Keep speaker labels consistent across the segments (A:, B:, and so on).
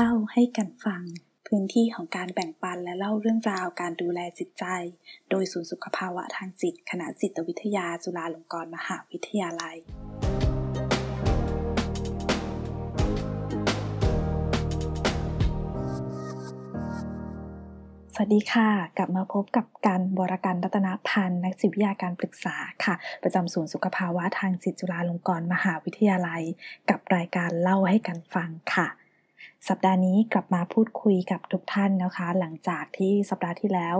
A: เล่าให้กันฟัง พื้นที่ของการแบ่งปันและเล่าเรื่องราวการดูแลจิตใจ โดยศูนย์สุขภาวะทางจิต คณะจิตวิทยาจุฬาลงกรณ์มหาวิทยาลัยสวัสดีค่ะ กลับมาพบกับการบรการรัตนพันธ์นักจิตวิทยาการปรึกษาค่ะ ประจำศูนย์สุขภาวะทางจิตจุฬาลงกรณ์มหาวิทยาลัย กับรายการเล่าให้กันฟังค่ะ สัปดาห์นี้กลับมาพูดคุยกับทุกท่านนะคะ หลังจากที่สัปดาห์ที่แล้ว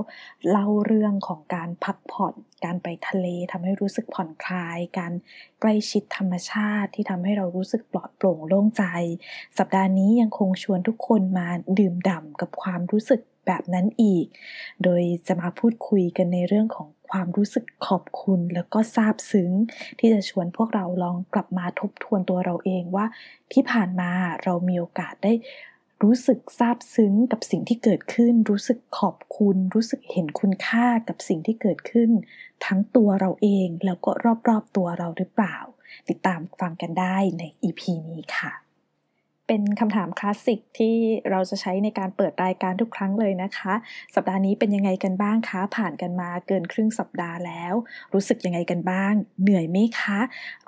A: เล่าเรื่องของการพักผ่อน การไปทะเลทำให้รู้สึกผ่อนคลาย การใกล้ชิดธรรมชาติที่ทำให้เรารู้สึกปลอดโปร่งโล่งใจ สัปดาห์นี้ยังคงชวนทุกคนมาดื่มด่ำกับความรู้สึกแบบนั้นอีก โดยจะมาพูดคุยกันในเรื่องของ ความรู้สึกขอบคุณแล้วก็ซาบซึ้ง ที่จะชวนพวกเราลองกลับมาทบทวนตัวเราเองว่า ที่ผ่านมาเรามีโอกาสได้รู้สึกซาบซึ้งกับสิ่งที่เกิดขึ้น รู้สึกขอบคุณ รู้สึกเห็นคุณค่ากับสิ่งที่เกิดขึ้น ทั้งตัวเราเองแล้วก็รอบๆตัวเราหรือเปล่า ติดตามฟังกันได้ใน EP นี้ค่ะ เป็นคำถามคลาสสิกที่เราจะใช้ในการเปิดรายการทุกครั้งเลยนะคะ สัปดาห์นี้เป็นยังไงกันบ้างคะ ผ่านกันมาเกินครึ่งสัปดาห์แล้ว รู้สึกยังไงกันบ้าง เหนื่อยไหมคะ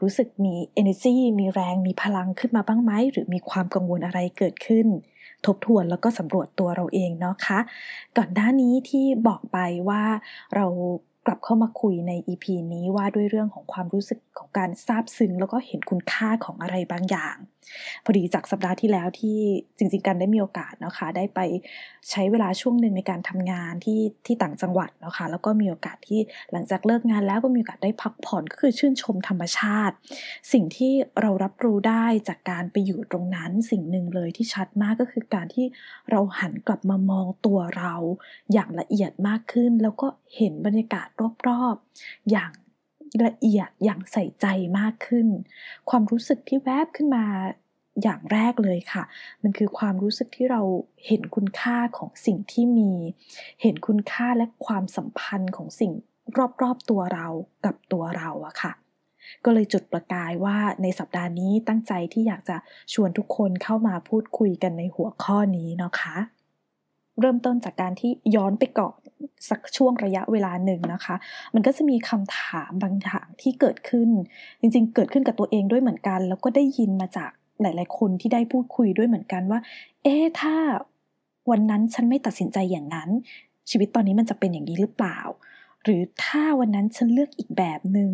A: รู้สึกมี energy มีแรง มีพลังขึ้นมาบ้างไหม หรือมีความกังวลอะไรเกิดขึ้น ทบทวนแล้วก็สำรวจตัวเราเองเนาะคะ ก่อนหน้านี้ที่บอกไปว่าเรา ลับเข้ามาคุยใน EP นี้ว่าด้วยเรื่องของความรู้สึกของการซาบซึ้งแล้วก็เห็นคุณค่าของอะไรบางอย่าง พอดีจากสัปดาห์ที่แล้วที่จริง ๆ กันได้มีโอกาสนะคะ ได้ไปใช้เวลาช่วงหนึ่งในการทำงานที่ที่ต่างจังหวัดนะคะแล้วก็มีโอกาสที่หลังจากเลิกงานแล้วก็มีโอกาสได้พักผ่อนก็คือชื่นชมธรรมชาติ สิ่งที่เรารับรู้ได้จากการไปอยู่ตรงนั้นสิ่งหนึ่งเลยที่ชัดมากก็คือการที่เราหันกลับมามองตัวเราอย่างละเอียดมากขึ้น แล้วก็เห็นบรรยากาศรอบๆ อย่างละเอียดอย่างใส่ใจมากขึ้น ความรู้สึกที่แวบขึ้นมาอย่างแรกเลยค่ะ มันคือความรู้สึกที่เราเห็นคุณค่าของสิ่งที่มี เห็นคุณค่าและความสัมพันธ์ของสิ่งรอบๆตัวเรากับตัวเราอะค่ะ ก็เลยจุดประกายว่าในสัปดาห์นี้ตั้งใจที่อยากจะชวนทุกคนเข้ามาพูดคุยกันในหัวข้อนี้นะคะ เริ่มต้นจากการที่ย้อนไปก่อน สักช่วงระยะเวลาหนึ่งนะคะ มันก็จะมีคำถามบางอย่างที่เกิดขึ้น จริงๆ เกิดขึ้นกับตัวเองด้วยเหมือนกัน แล้วก็ได้ยินมาจากหลาย ๆ คนที่ได้พูดคุยด้วยเหมือนกันว่า เอ๊ถ้าวันนั้นฉันไม่ตัดสินใจอย่างนั้น ชีวิตตอนนี้มันจะเป็นอย่างนี้หรือเปล่า หรือถ้าวันนั้นฉันเลือกอีกแบบหนึง่ง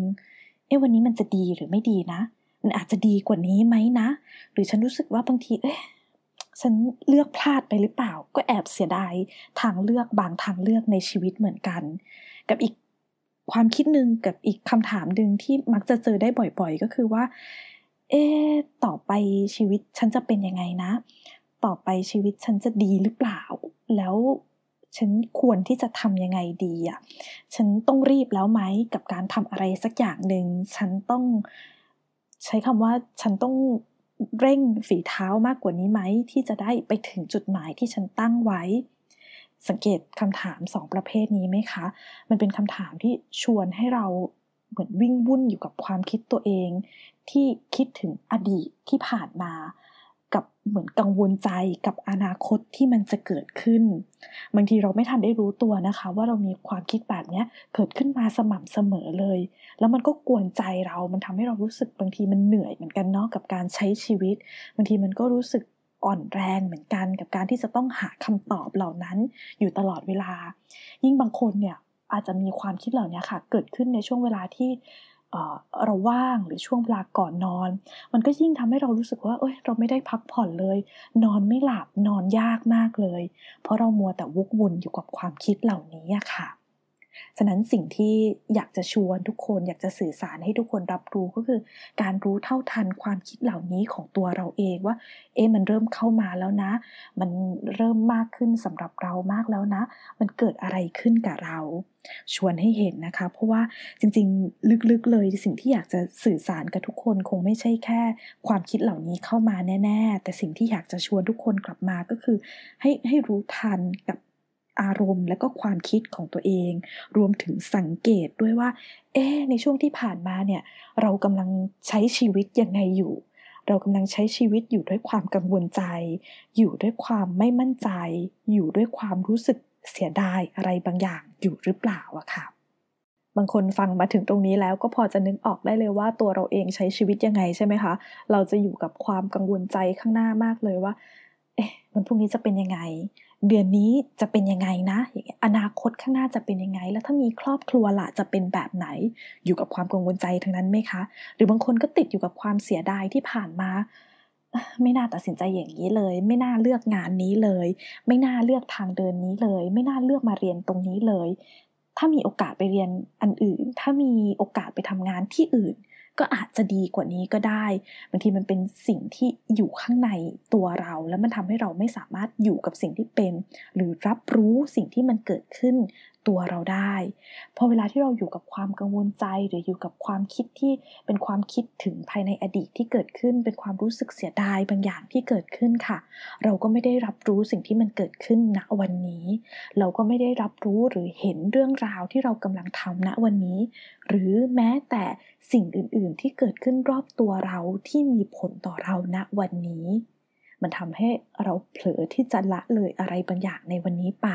A: เอ๊วันนี้มันจะดีหรือไม่ดีนะ มันอาจจะดีกว่านี้ไหมนะ หรือฉันรู้สึกว่าบางที เอ๊ะ ฉันเลือกพลาดไปหรือเปล่า ก็แอบเสียดายทางเลือกบางทางเลือกในชีวิตเหมือนกัน กับอีกความคิดหนึ่งกับอีกคำถามหนึ่งที่มักจะเจอได้บ่อยๆ ก็คือว่า เอ๊ต่อไปชีวิตฉันจะเป็นยังไงนะ ต่อไปชีวิตฉันจะดีหรือเปล่า แล้วฉันควรที่จะทำยังไงดีอะ ฉันต้องรีบแล้วไหมกับการทำอะไรสักอย่างหนึ่ง ฉันต้องใช้คำว่าฉันต้อง เร่งฝีเท้ามากกว่านี้ไหม ที่จะได้ไปถึงจุดหมายที่ฉันตั้งไว้ สังเกตคำถามสองประเภทนี้ไหมคะ มันเป็นคำถามที่ชวนให้เราเหมือนวิ่งวุ่นอยู่กับความคิดตัวเอง ที่คิดถึงอดีตที่ผ่านมา กับเหมือนกังวลใจกับอนาคตที่มันจะเกิดขึ้น บางทีเราไม่ทันได้รู้ตัวนะคะ ว่าเรามีความคิดแบบนี้เกิดขึ้นมาสม่ำเสมอเลย แล้วมันก็กวนใจเรา มันทำให้เรารู้สึกบางทีมันเหนื่อยเหมือนกันเนาะกับการใช้ชีวิต บางทีมันก็รู้สึกอ่อนแรงเหมือนกันกับการที่จะต้องหาคำตอบเหล่านั้นอยู่ตลอดเวลา ยิ่งบางคนเนี่ยอาจจะมีความคิดเหล่านี้ค่ะ เกิดขึ้นในช่วงเวลาที่ เราว่างหรือช่วงเวลาก่อนนอน มันก็ยิ่งทำให้เรารู้สึกว่า เอ้ย เราไม่ได้พักผ่อนเลย นอนไม่หลับนอนยากมากเลย เพราะเรามัวแต่วกวนอยู่กับความคิดเหล่านี้ค่ะ ฉะนั้นสิ่งที่อยากจะชวนทุกคนอยากจะสื่อสารให้ทุกคนรับรู้ก็คือ การรู้เท่าทันความคิดเหล่านี้ของตัวเราเองว่า เอ๊ะมันเริ่มเข้ามาแล้วนะ มันเริ่มมากขึ้นสำหรับเรามากแล้วนะ มันเกิดอะไรขึ้นกับเรา ชวนให้เห็นนะคะ เพราะว่าจริงๆลึกๆเลยสิ่งที่อยากจะสื่อสารกับทุกคนคงไม่ใช่แค่ ความคิดเหล่านี้เข้ามาแน่ ๆ แต่สิ่งที่อยากจะชวนทุกคนกลับมาก็คือ ให้ให้รู้ทันกับ อารมณ์และก็ความคิดของตัวเอง รวมถึงสังเกตด้วยว่า เอ๊ในช่วงที่ผ่านมาเนี่ย เรากำลังใช้ชีวิตยังไงอยู่ เรากำลังใช้ชีวิตอยู่ด้วยความกังวลใจ อยู่ด้วยความไม่มั่นใจ อยู่ด้วยความรู้สึกเสียดายอะไรบางอย่างอยู่หรือเปล่าอะค่ะบางคนฟังมาถึงตรงนี้แล้วก็พอจะนึกออกได้เลยว่าตัวเราเองใช้ชีวิตยังไงใช่ไหมคะ เราจะอยู่กับความกังวลใจข้างหน้ามากเลยว่า เอ๊ะมันพรุ่งนี้จะเป็นยังไง เดือนนี้จะเป็นยังไงนะอนาคตข้างหน้าจะเป็นยังไง แล้วถ้ามีครอบครัวล่ะจะเป็นแบบไหน อยู่กับความกังวลใจทั้งนั้นไหมคะ หรือบางคนก็ติดอยู่กับความเสียดายที่ผ่านมา ไม่น่าตัดสินใจอย่างนี้เลย ไม่น่าเลือกงานนี้เลย ไม่น่าเลือกทางเดินนี้เลย ไม่น่าเลือกมาเรียนตรงนี้เลย ถ้ามีโอกาสไปเรียนอันอื่น ถ้ามีโอกาสไปทำงานที่อื่น ก็อาจจะดีกว่านี้ก็ได้ บางทีมันเป็นสิ่งที่อยู่ข้างในตัวเรา แล้วมันทำให้เราไม่สามารถอยู่กับสิ่งที่เป็น หรือรับรู้สิ่งที่มันเกิดขึ้น ตัวเราได้พอเวลาที่เราอยู่กับความกังวลใจ หรืออยู่กับความคิดที่เป็นความคิดถึงภายในอดีตที่เกิดขึ้น เป็นความรู้สึกเสียดายบางอย่างที่เกิดขึ้นค่ะ เราก็ไม่ได้รับรู้สิ่งที่มันเกิดขึ้นณวันนี้ เราก็ไม่ได้รับรู้หรือเห็นเรื่องราวที่เรากำลังทำณวันนี้ หรือแม้แต่สิ่งอื่น ๆ ที่เกิดขึ้นรอบตัวเราที่มีผลต่อเราณวันนี้ มันทำให้เราเผลอที่จะละเลยอะไรบางอย่างในวันนี้ไป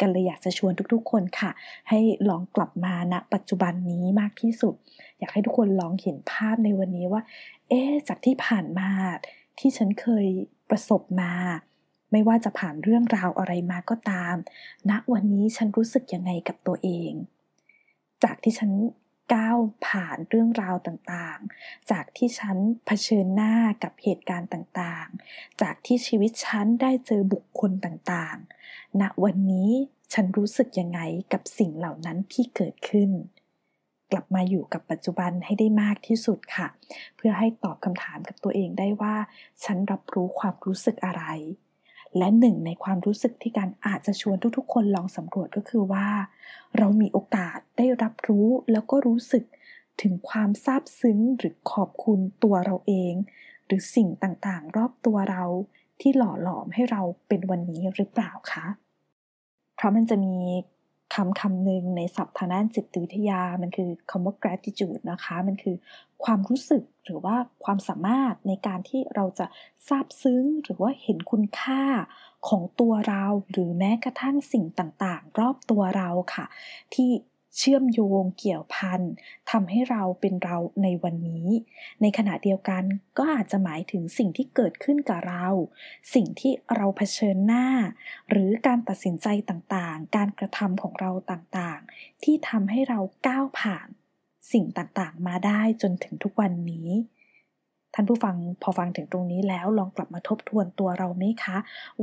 A: กันเลยอยากจะชวนทุกๆ คนค่ะ ให้ลองกลับมาณปัจจุบันนี้มากที่สุด อยากให้ทุกคนลองเห็นภาพในวันนี้ว่า เอ๊จากที่ผ่านมาที่ฉันเคยประสบมาไม่ว่าจะผ่านเรื่องราวอะไรมาก็ตามณวันนี้ฉันรู้สึกยังไงกับตัวเอง จากที่ฉัน ก้าวผ่านเรื่องราวต่างๆ จากที่ฉันเผชิญหน้ากับเหตุการณ์ต่างๆ จากที่ชีวิตฉันได้เจอบุคคลต่างๆ ณ วันนี้ฉันรู้สึกยังไงกับสิ่งเหล่านั้นที่เกิดขึ้น กลับมาอยู่กับปัจจุบันให้ได้มากที่สุดค่ะ เพื่อให้ตอบคำถามกับตัวเองได้ว่า ฉันรับรู้ความรู้สึกอะไร และหนึ่งในความรู้สึกที่การอาจจะชวนทุกๆ คนลองสำรวจก็คือว่า เรามีโอกาสได้รับรู้แล้วก็รู้สึกถึงความซาบซึ้งหรือขอบคุณตัวเราเอง หรือสิ่งต่างๆ รอบตัวเราที่หล่อหลอมให้เราเป็นวันนี้หรือเปล่าคะ เพราะมันจะมี คำคำหนึ่งในศัพท์ทางด้านจิตวิทยา มันคือคำว่า gratitude นะคะ มันคือความรู้สึกหรือว่าความสามารถในการที่เราจะซาบซึ้ง หรือว่าเห็นคุณค่าของตัวเรา หรือแม้กระทั่งสิ่งต่างๆ รอบตัวเราค่ะ ที่ เชื่อมโยงเกี่ยวพันทำให้เราเป็นเราในวันนี้ ในขณะเดียวกันก็อาจจะหมายถึงสิ่งที่เกิดขึ้นกับเรา สิ่งที่เราเผชิญหน้า หรือการตัดสินใจต่างๆ การกระทำของเราต่างๆ ที่ทำให้เราก้าวผ่าน สิ่งต่างๆ มาได้จนถึงทุกวันนี้ท่านผู้ฟังพอฟังถึงตรงนี้แล้วลองกลับมาทบทวนตัวเราไหมคะ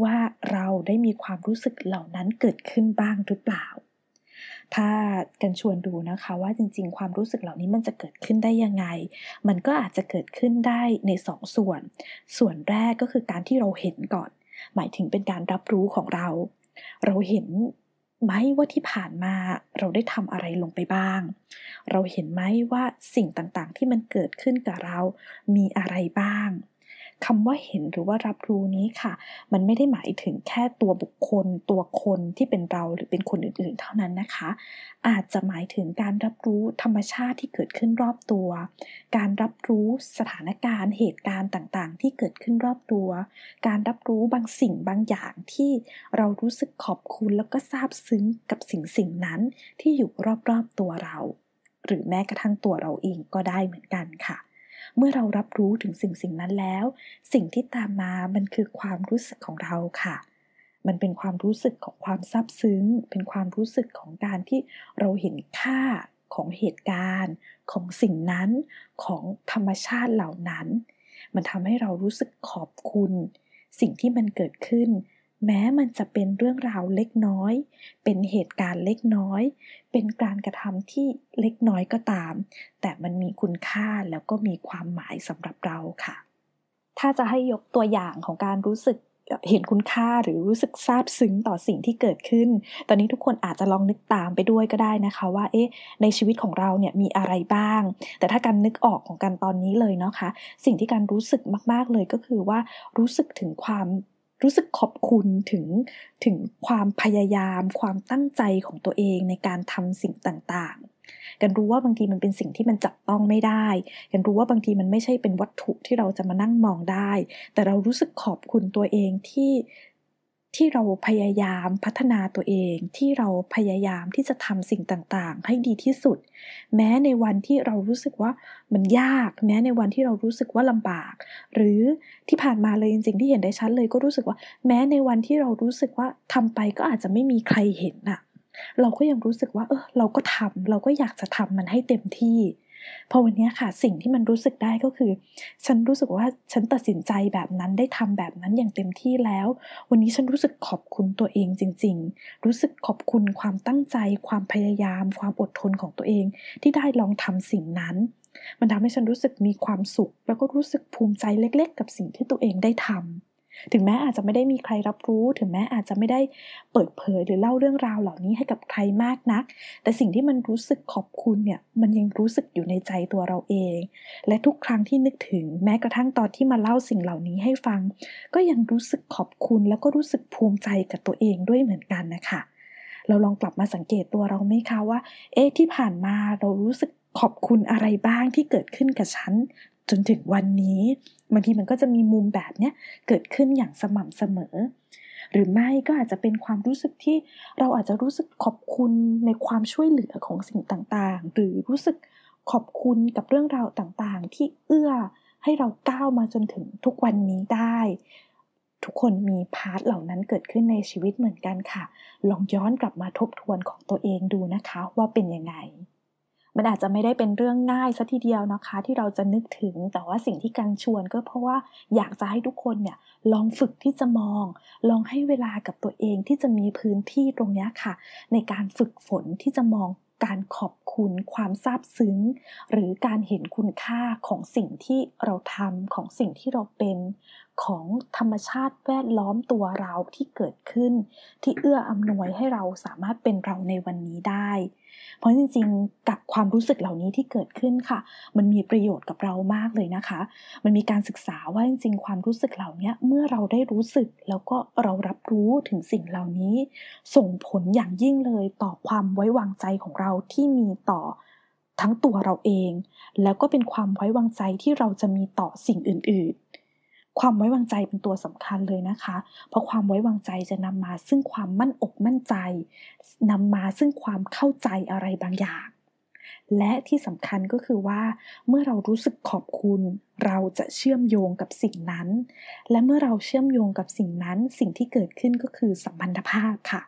A: ว่าเราได้มีความรู้สึกเหล่านั้นเกิดขึ้นบ้างหรือเปล่า ถ้ากันชวนดูนะคะว่าจริง ๆ ความรู้สึกเหล่านี้มันจะเกิดขึ้นได้ยังไง มันก็อาจจะเกิดขึ้นได้ในสองส่วน ส่วนแรกก็คือการที่เราเห็นก่อน หมายถึงเป็นการรับรู้ของเรา เราเห็นไหมว่าที่ผ่านมาเราได้ทำอะไรลงไปบ้าง เราเห็นไหมว่าสิ่งต่างๆที่มันเกิดขึ้นกับเรา มีอะไรบ้าง คำว่าเห็นหรือว่ารับรู้นี้ค่ะ มันไม่ได้หมายถึงแค่ตัวบุคคล ตัวคนที่เป็นเราหรือเป็นคนอื่นๆ เท่านั้นนะคะ อาจจะหมายถึงการรับรู้ธรรมชาติที่เกิดขึ้นรอบตัว การรับรู้สถานการณ์เหตุการณ์ต่างๆ ที่เกิดขึ้นรอบตัว การรับรู้บางสิ่งบางอย่างที่เรารู้สึกขอบคุณแล้วก็ซาบซึ้งกับสิ่งสิ่งนั้นที่อยู่รอบๆตัวเรา หรือแม้กระทั่งตัวเราเองก็ได้เหมือนกันค่ะ เมื่อเรารับรู้ถึงสิ่งสิ่งนั้นแล้ว สิ่งที่ตามมามันคือความรู้สึกของเราค่ะ มันเป็นความรู้สึกของความซาบซึ้ง เป็นความรู้สึกของการที่เราเห็นค่าของเหตุการณ์ ของสิ่งนั้นของธรรมชาติเหล่านั้น มันทำให้เรารู้สึกขอบคุณ สิ่งที่มันเกิดขึ้น แม้มันจะเป็นเรื่องราวเล็กน้อย เป็นเหตุการณ์เล็กน้อย เป็นการกระทำที่เล็กน้อยก็ตาม แต่มันมีคุณค่าแล้วก็มีความหมายสำหรับเราค่ะ ถ้าจะให้ยกตัวอย่างของการรู้สึกเห็นคุณค่าหรือรู้สึกซาบซึ้งต่อสิ่งที่เกิดขึ้น ตอนนี้ทุกคนอาจจะลองนึกตามไปด้วยก็ได้นะคะ ว่า เอ๊ะ ในชีวิตของเราเนี่ยมีอะไรบ้าง แต่ถ้าการนึกออกของการตอนนี้เลยเนาะคะ สิ่งที่การรู้สึกมาก ๆเลยก็คือว่ารู้สึกถึงความ รู้สึกขอบคุณถึงถึงความพยายาม ความตั้งใจของตัวเองในการทำสิ่งต่างๆ กันรู้ว่าบางทีมันเป็นสิ่งที่มันจับต้องไม่ได้ กันรู้ว่าบางทีมันไม่ใช่เป็นวัตถุที่เราจะมานั่งมองได้ แต่เรารู้สึกขอบคุณตัวเองที่ ที่เราพยายามพัฒนาตัวเอง ที่เราพยายามที่จะทำสิ่งต่างๆ ให้ดีที่สุด แม้ในวันที่เรารู้สึกว่ามันยาก แม้ในวันที่เรารู้สึกว่าลำบาก หรือที่ผ่านมาเลยจริงๆที่เห็นได้ชัดเลยก็รู้สึกว่า แม้ในวันที่เรารู้สึกว่าทำไปก็อาจจะไม่มีใครเห็นน่ะเราก็ยังรู้สึกว่า เออเราก็ทำเราก็อยากจะทำมันให้เต็มที่ พอวันนี้ค่ะสิ่งที่มันรู้สึกได้ก็คือ ฉันรู้สึกว่าฉันตัดสินใจแบบนั้นได้ทำแบบนั้นอย่างเต็มที่แล้ว วันนี้ฉันรู้สึกขอบคุณตัวเองจริง ๆ รู้สึกขอบคุณความตั้งใจ ความพยายาม ความอดทนของตัวเอง ที่ได้ลองทำสิ่งนั้น มันทำให้ฉันรู้สึกมีความสุข แล้วก็รู้สึกภูมิใจเล็ก ๆ กับสิ่งที่ตัวเองได้ทำ ถึงแม้อาจจะไม่ได้มีใครรับรู้ ถึงแม้อาจจะไม่ได้เปิดเผยหรือเล่าเรื่องราวเหล่านี้ให้กับใครมากนัก แต่สิ่งที่มันรู้สึกขอบคุณเนี่ย มันยังรู้สึกอยู่ในใจตัวเราเอง และทุกครั้งที่นึกถึง แม้กระทั่งตอนที่มาเล่าสิ่งเหล่านี้ให้ฟัง ก็ยังรู้สึกขอบคุณแล้วก็รู้สึกภูมิใจกับตัวเองด้วยเหมือนกันนะคะ เราลองกลับมาสังเกตตัวเราไหมคะว่า เอ๊ะที่ผ่านมาเรารู้สึกขอบคุณอะไรบ้างที่เกิดขึ้นกับฉันจนถึงวันนี้ บางทีมันก็จะมีมุมแบบเนี้ยเกิดขึ้นอย่างสม่ำเสมอ หรือไม่ก็อาจจะเป็นความรู้สึกที่เราอาจจะรู้สึกขอบคุณในความช่วยเหลือของสิ่งต่างๆ หรือรู้สึกขอบคุณกับเรื่องราวต่างๆ ที่เอื้อให้เราก้าวมาจนถึงทุกวันนี้ได้ ทุกคนมีพาร์ทเหล่านั้นเกิดขึ้นในชีวิตเหมือนกันค่ะ ลองย้อนกลับมาทบทวนของตัวเองดูนะคะว่าเป็นยังไง มันอาจจะไม่ได้เป็นเรื่องง่ายซะทีเดียวนะคะ ที่เราจะนึกถึงแต่ว่าสิ่งที่การชวนก็เพราะว่าอยากจะให้ทุกคนเนี่ยลองฝึกที่จะมอง ลองให้เวลากับตัวเองที่จะมีพื้นที่ตรงนี้ค่ะ ในการฝึกฝนที่จะมองการขอบคุณความซาบซึ้ง หรือการเห็นคุณค่าของสิ่งที่เราทำของสิ่งที่เราเป็น ของธรรมชาติแวดล้อมตัวเราที่เกิดขึ้น ที่เอื้ออำนวยให้เราสามารถเป็นเราในวันนี้ได้ เพราะจริงๆ กับความรู้สึกเหล่านี้ที่เกิดขึ้นค่ะ มันมีประโยชน์กับเรามากเลยนะคะ มันมีการศึกษาว่าจริงๆ ความรู้สึกเหล่านี้เมื่อเราได้รู้สึกแล้วก็เรารับรู้ถึงสิ่งเหล่านี้ ส่งผลอย่างยิ่งเลยต่อความไว้วางใจของเราที่มีต่อทั้งตัวเราเอง แล้วก็เป็นความไว้วางใจที่เราจะมีต่อสิ่งอื่น ๆ ความไว้วางใจเป็นตัวสำคัญเลยนะคะ เพราะความไว้วางใจจะนำมาซึ่งความมั่นอกมั่นใจนำมาซึ่งความเข้าใจอะไรบางอย่าง และที่สำคัญก็คือว่า เมื่อเรารู้สึกขอบคุณ เราจะเชื่อมโยงกับสิ่งนั้น และเมื่อเราเชื่อมโยงกับสิ่งนั้น สิ่งที่เกิดขึ้นก็คือสัมพันธภาพค่ะ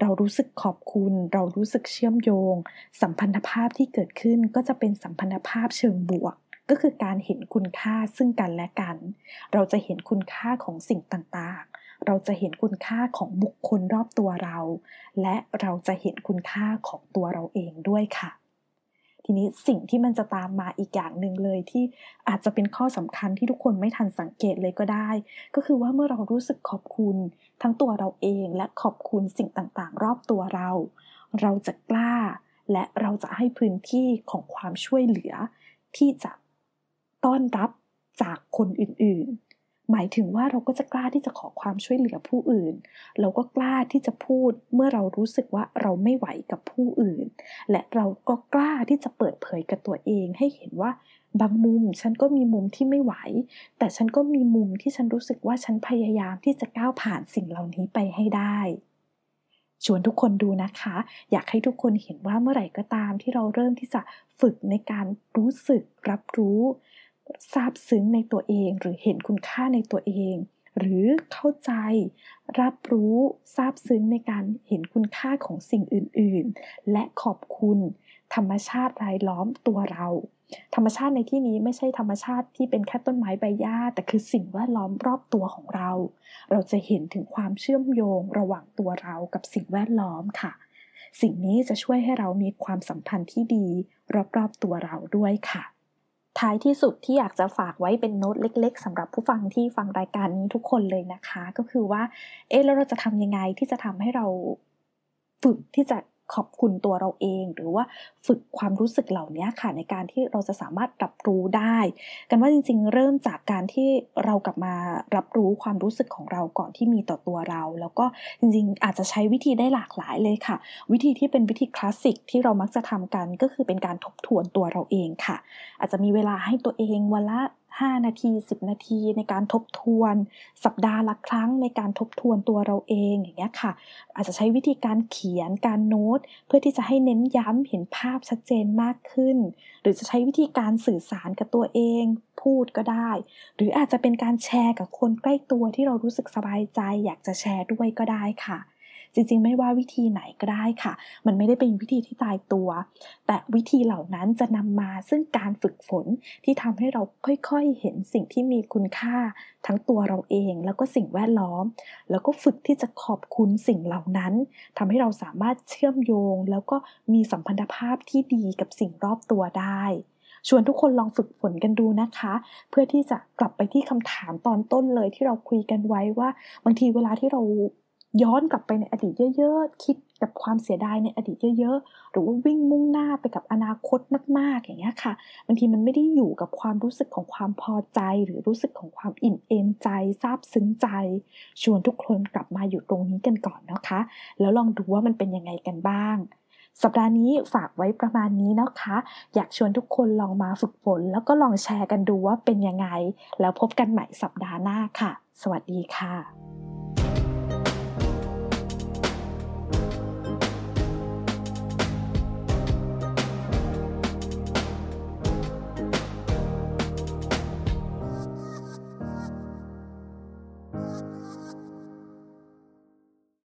A: เรารู้สึกขอบคุณ เรารู้สึกเชื่อมโยง สัมพันธภาพที่เกิดขึ้นก็จะเป็นสัมพันธภาพเชิงบวก ก็คือการเห็นคุณค่าซึ่งกันและกัน เราจะเห็นคุณค่าของสิ่งต่างๆ เราจะเห็นคุณค่าของบุคคลรอบตัวเรา และเราจะเห็นคุณค่าของตัวเราเองด้วยค่ะ ทีนี้สิ่งที่มันจะตามมาอีกอย่างหนึ่งเลยที่อาจจะเป็นข้อสำคัญที่ทุกคนไม่ทันสังเกตเลยก็ได้ ก็คือว่าเมื่อเรารู้สึกขอบคุณทั้งตัวเราเองและขอบคุณสิ่งต่างๆ รอบตัวเรา เราจะกล้าและเราจะให้พื้นที่ของความช่วยเหลือที่จะ ต้อนรับจากคนอื่นๆ หมายถึงว่าเราก็จะกล้าที่จะขอความช่วยเหลือผู้อื่น เราก็กล้าที่จะพูดเมื่อเรารู้สึกว่าเราไม่ไหวกับผู้อื่น และเราก็กล้าที่จะเปิดเผยกับตัวเองให้เห็นว่าบางมุมฉันก็มีมุมที่ไม่ไหว แต่ฉันก็มีมุมที่ฉันรู้สึกว่าฉันพยายามที่จะก้าวผ่านสิ่งเหล่านี้ไปให้ได้ชวนทุกคนดูนะคะ อยากให้ทุกคนเห็นว่าเมื่อไหร่ก็ตามที่เราเริ่มที่จะฝึกในการรู้สึกรับรู้ ซาบซึ้งในตัวเอง หรือเห็นคุณค่าในตัวเอง หรือเข้าใจรับรู้ซาบซึ้งในการเห็นคุณค่าของสิ่งอื่นๆ และขอบคุณ ธรรมชาติรายล้อมตัวเรา ธรรมชาติในที่นี้ไม่ใช่ธรรมชาติที่เป็นแค่ต้นไม้ใบหญ้า แต่คือสิ่งแวดล้อมรอบตัวของเรา เราจะเห็นถึงความเชื่อมโยงระหว่างตัวเรากับสิ่งแวดล้อมค่ะ สิ่งนี้จะช่วยให้เรามีความสัมพันธ์ที่ดีรอบๆตัวเราด้วยค่ะ ท้ายที่สุดที่อยากจะฝากไว้เป็นโน้ตเล็ก ๆสำหรับผู้ฟังที่ฟังรายการนี้ทุกคนเลยนะคะ ก็คือว่า เอ๊ะแล้วเราจะทำยังไงที่จะทำให้เราฝึกที่จะ ขอบคุณตัวเราเอง หรือว่าฝึกความรู้สึกเหล่านี้ค่ะในการที่เราจะสามารถรับรู้ได้ กันว่าจริง ๆ เริ่มจากการที่เรากลับมารับรู้ความรู้สึกของเราก่อนที่มีต่อตัวเรา แล้วก็จริงๆ อาจจะใช้วิธีได้หลากหลายเลยค่ะ วิธีที่เป็นวิธีคลาสสิกที่เรามักจะทำกันก็คือเป็นการทบทวนตัวเราเองค่ะ อาจจะมีเวลาให้ตัวเองวันละ 5 นาที 10 นาที ในการทบทวน สัปดาห์ละครั้งในการทบทวนตัวเราเองอย่างเงี้ยค่ะ อาจจะใช้วิธีการเขียนการโน้ต เพื่อที่จะให้เน้นย้ำเห็นภาพชัดเจนมากขึ้น หรือจะใช้วิธีการสื่อสารกับตัวเองพูดก็ได้ หรืออาจจะเป็นการแชร์กับคนใกล้ตัวที่เรารู้สึกสบายใจ อยากจะแชร์ด้วยก็ได้ค่ะ จริงๆ ไม่ว่าวิธีไหนก็ได้ค่ะ มันไม่ได้เป็นวิธีที่ตายตัว แต่วิธีเหล่านั้นจะนำมาซึ่งการฝึกฝนที่ทำให้เราค่อยๆ เห็นสิ่งที่มีคุณค่าทั้งตัวเราเอง แล้วก็สิ่งแวดล้อม แล้วก็ฝึกที่จะขอบคุณสิ่งเหล่านั้นทำให้เราสามารถเชื่อมโยง แล้วก็มีสัมพันธภาพที่ดีกับสิ่งรอบตัวได้ชวนทุกคนลองฝึกฝนกันดูนะคะ เพื่อที่จะกลับไปที่คำถามตอนต้นเลยที่เราคุยกันไว้ว่า บางทีเวลาที่เรา ย้อนกลับไปในอดีตเยอะๆ คิดกับความเสียดายในอดีตเยอะๆ หรือว่าวิ่งมุ่งหน้าไปกับอนาคตมากๆ อย่างเงี้ยค่ะ บางทีมันไม่ได้อยู่กับความรู้สึกของความพอใจ หรือรู้สึกของความอิ่มเอมใจ ซาบซึ้งใจ ชวนทุกคนกลับมาอยู่ตรงนี้กันก่อนนะคะ แล้วลองดูว่ามันเป็นยังไงกันบ้างสัปดาห์นี้ฝากไว้ประมาณนี้นะคะ อยากชวนทุกคนลองมาฝึกฝน แล้วก็ลองแชร์กันดูว่าเป็นยังไง แล้วพบกันใหม่สัปดาห์หน้าค่ะ สวัสดีค่ะ